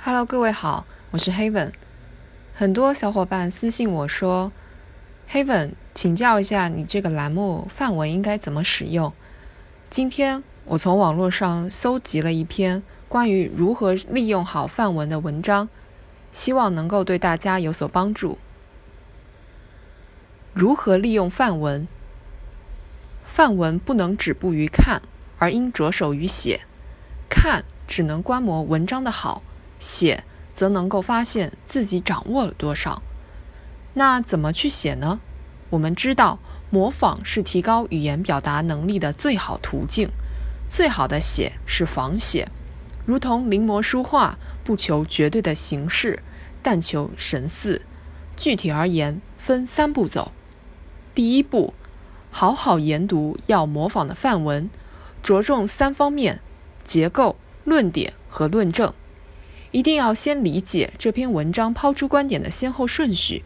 Hello，各位好，我是 Haven。很多小伙伴私信我说，Haven，请教一下你这个栏目范文应该怎么使用？今天我从网络上搜集了一篇关于如何利用好范文的文章，希望能够对大家有所帮助。如何利用范文？范文不能止步于看，而应着手于写。看只能观摩文章的好。写则能够发现自己掌握了多少。那怎么去写呢？我们知道，模仿是提高语言表达能力的最好途径。最好的写是仿写，如同临摹书画，不求绝对的形式，但求神似。具体而言，分三步走。第一步，好好研读要模仿的范文，着重三方面：结构、论点和论证。一定要先理解这篇文章抛出观点的先后顺序，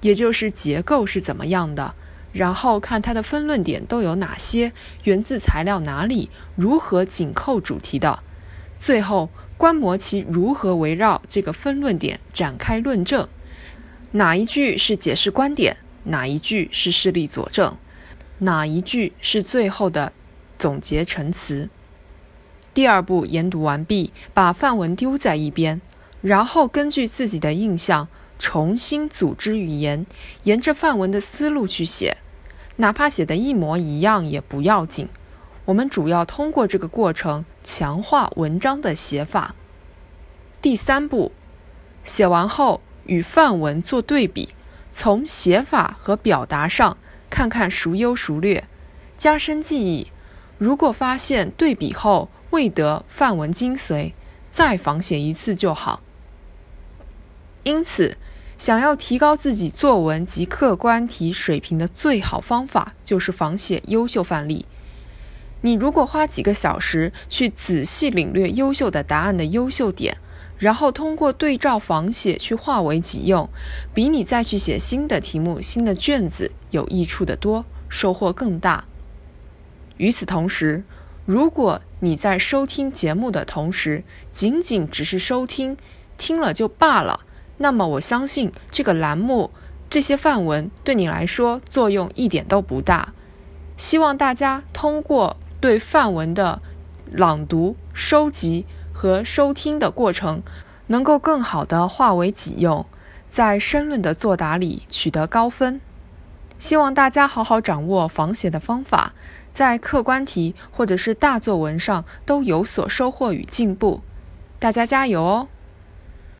也就是结构是怎么样的，然后看它的分论点都有哪些，源自材料哪里，如何紧扣主题的，最后观摩其如何围绕这个分论点展开论证，哪一句是解释观点，哪一句是事例佐证，哪一句是最后的总结陈词。第二步，研读完毕，把范文丢在一边，然后根据自己的印象重新组织语言，沿着范文的思路去写，哪怕写的一模一样也不要紧。我们主要通过这个过程强化文章的写法。第三步，写完后与范文做对比，从写法和表达上看看孰优孰劣，加深记忆。如果发现对比后，未得范文精髓，再仿写一次就好。因此，想要提高自己作文及客观题水平的最好方法，就是仿写优秀范例。你如果花几个小时去仔细领略优秀的答案的优秀点，然后通过对照仿写去化为己用，比你再去写新的题目、新的卷子有益处的多，收获更大。与此同时，如果你在收听节目的同时，仅仅只是收听，听了就罢了，那么我相信这个栏目这些范文对你来说作用一点都不大。希望大家通过对范文的朗读、收集和收听的过程，能够更好的化为己用，在申论的作答里取得高分。希望大家好好掌握仿写的方法。在客观题或者是大作文上都有所收获与进步，大家加油哦！